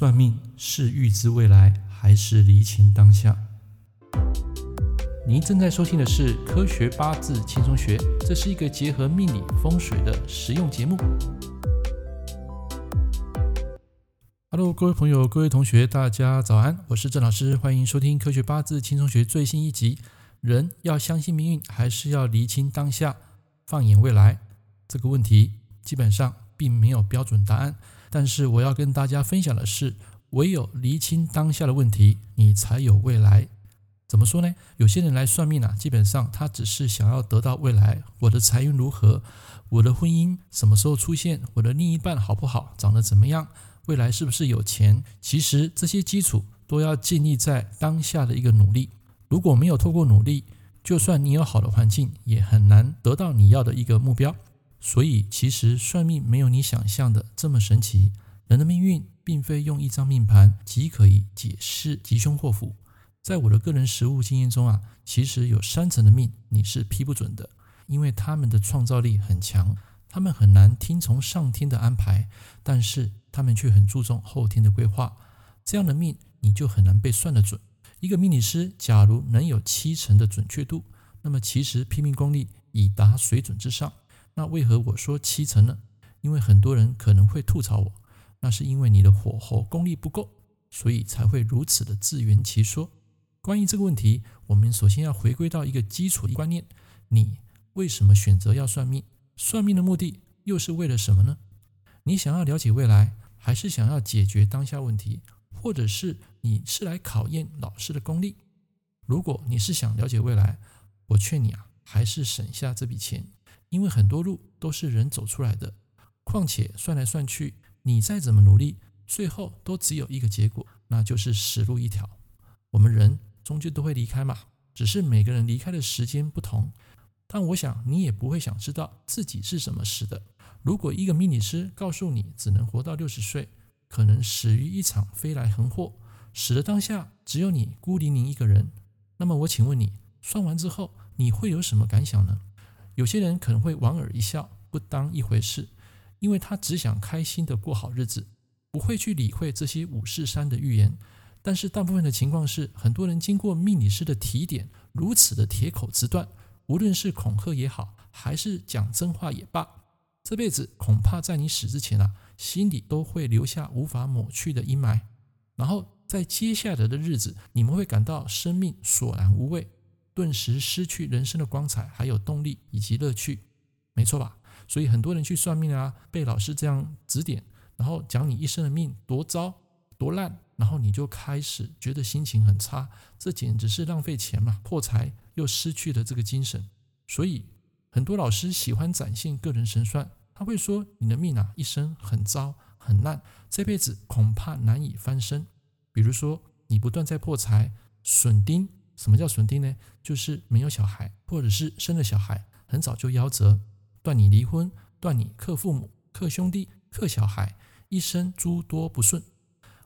算命是预知未来，还是厘清当下？您正在收听的是《科学八字轻松学》，这是一个结合命理风水的实用节目。Hello，各位朋友、各位同学，大家早安，我是郑老师，欢迎收听《科学八字轻松学》最新一集。人要相信命运，还是要厘清当下、放眼未来？这个问题基本上并没有标准答案。但是我要跟大家分享的是，唯有厘清当下的问题，你才有未来。怎么说呢？有些人来算命啊，基本上他只是想要得到未来，我的财运如何，我的婚姻什么时候出现，我的另一半好不好，长得怎么样，未来是不是有钱？其实这些基础都要建立在当下的一个努力。如果没有透过努力，就算你有好的环境，也很难得到你要的一个目标。所以，其实算命没有你想象的这么神奇。人的命运并非用一张命盘即可以解释吉凶祸福。在我的个人实务经验中啊，其实有三层的命你是批不准的，因为他们的创造力很强，他们很难听从上天的安排，但是他们却很注重后天的规划。这样的命你就很难被算得准。一个命理师假如能有七成的准确度，那么其实批命功力已达水准之上。那为何我说七成呢？因为很多人可能会吐槽我，那是因为你的火候功力不够，所以才会如此的自圆其说。关于这个问题，我们首先要回归到一个基础观念：你为什么选择要算命？算命的目的又是为了什么呢？你想要了解未来，还是想要解决当下问题，或者是你是来考验老师的功力？如果你是想了解未来，我劝你啊，还是省下这笔钱。因为很多路都是人走出来的，况且算来算去，你再怎么努力，最后都只有一个结果，那就是死路一条。我们人终究都会离开嘛，只是每个人离开的时间不同。但我想你也不会想知道自己是怎么死的。如果一个命理师告诉你只能活到六十岁，可能死于一场飞来横祸，死的当下只有你孤零零一个人，那么我请问你，算完之后你会有什么感想呢？有些人可能会莞尔一笑，不当一回事，因为他只想开心的过好日子，不会去理会这些五四三的预言。但是大部分的情况是，很多人经过命理师的提点，如此的铁口直断，无论是恐吓也好，还是讲真话也罢，这辈子恐怕在你死之前啊，心里都会留下无法抹去的阴霾。然后在接下来的日子，你们会感到生命索然无味。顿时失去人生的光彩，还有动力以及乐趣，没错吧？所以很多人去算命啊，被老师这样指点，然后讲你一生的命多糟多烂，然后你就开始觉得心情很差，这简直是浪费钱嘛，破财又失去了这个精神。所以很多老师喜欢展现个人神算，他会说你的命啊，一生很糟很烂，这辈子恐怕难以翻身。比如说你不断在破财损丁。什么叫损丁呢？就是没有小孩，或者是生了小孩很早就夭折，断你离婚，断你克父母、克兄弟、克小孩，一生诸多不顺。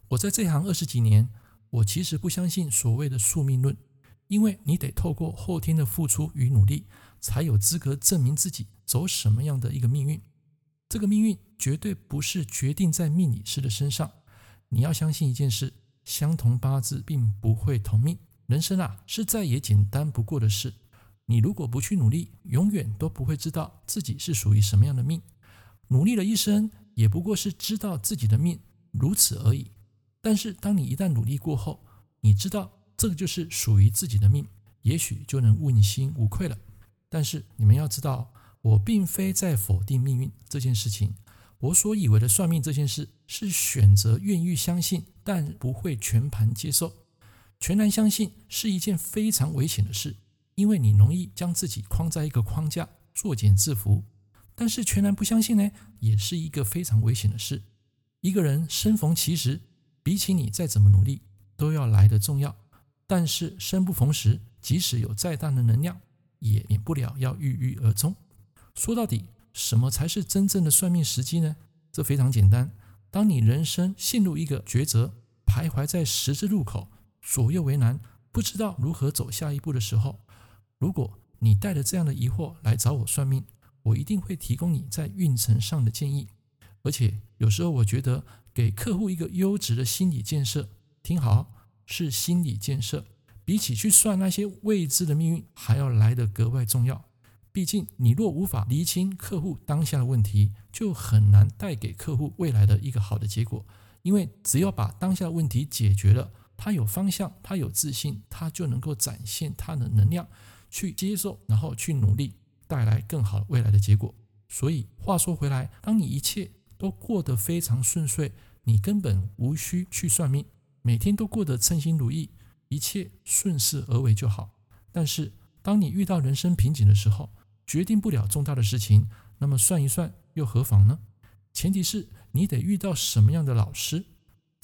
我在这行二十几年，我其实不相信所谓的宿命论，因为你得透过后天的付出与努力，才有资格证明自己走什么样的一个命运。这个命运绝对不是决定在命理师的身上。你要相信一件事：相同八字并不会同命。人生啊，是再也简单不过的事。你如果不去努力，永远都不会知道自己是属于什么样的命。努力了一生，也不过是知道自己的命如此而已。但是，当你一旦努力过后，你知道这个就是属于自己的命，也许就能问心无愧了。但是，你们要知道，我并非在否定命运这件事情。我所以为的算命这件事，是选择愿意相信，但不会全盘接受。全然相信是一件非常危险的事，因为你容易将自己框在一个框架，作茧自缚。但是全然不相信呢，也是一个非常危险的事。一个人生逢其时，比起你再怎么努力，都要来得重要。但是生不逢时，即使有再大的能量，也免不了要郁郁而终。说到底，什么才是真正的算命时机呢？这非常简单。当你人生陷入一个抉择，徘徊在十字路口。左右为难，不知道如何走下一步的时候，如果你带着这样的疑惑来找我算命，我一定会提供你在运程上的建议。而且有时候我觉得给客户一个优质的心理建设。听好，是心理建设，比起去算那些未知的命运，还要来得格外重要。毕竟，你若无法厘清客户当下的问题，就很难带给客户未来的一个好的结果。因为只要把当下的问题解决了，他有方向，他有自信，他就能够展现他的能量，去接受，然后去努力，带来更好未来的结果。所以话说回来，当你一切都过得非常顺遂，你根本无需去算命，每天都过得称心如意，一切顺势而为就好。但是当你遇到人生瓶颈的时候，决定不了重大的事情，那么算一算又何妨呢？前提是你得遇到什么样的老师？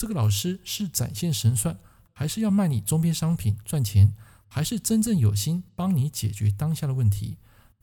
这个老师是展现神算，还是要卖你周边商品赚钱，还是真正有心帮你解决当下的问题？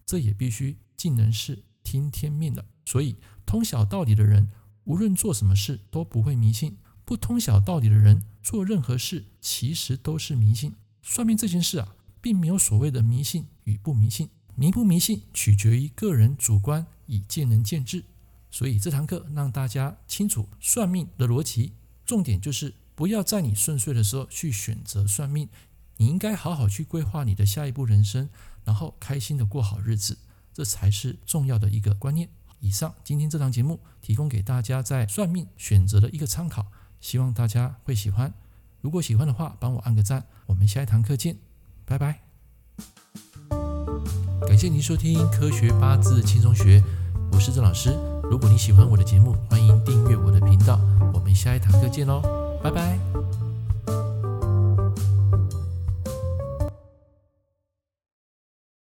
这也必须尽人事听天命的。所以，通晓道理的人，无论做什么事都不会迷信；不通晓道理的人，做任何事其实都是迷信。算命这件事啊，并没有所谓的迷信与不迷信，迷不迷信取决于个人主观，以见仁见智。所以这堂课让大家清楚算命的逻辑，重点就是不要在你顺遂的时候去选择算命，你应该好好去规划你的下一步人生，然后开心的过好日子，这才是重要的一个观念。以上，今天这堂节目提供给大家在算命选择的一个参考，希望大家会喜欢。如果喜欢的话，帮我按个赞。我们下一堂课见，拜拜。感谢您收听《科学八字轻松学》，我是郑老师。如果你喜欢我的节目，欢迎订阅我的频道。我们下一堂课见喽，拜拜。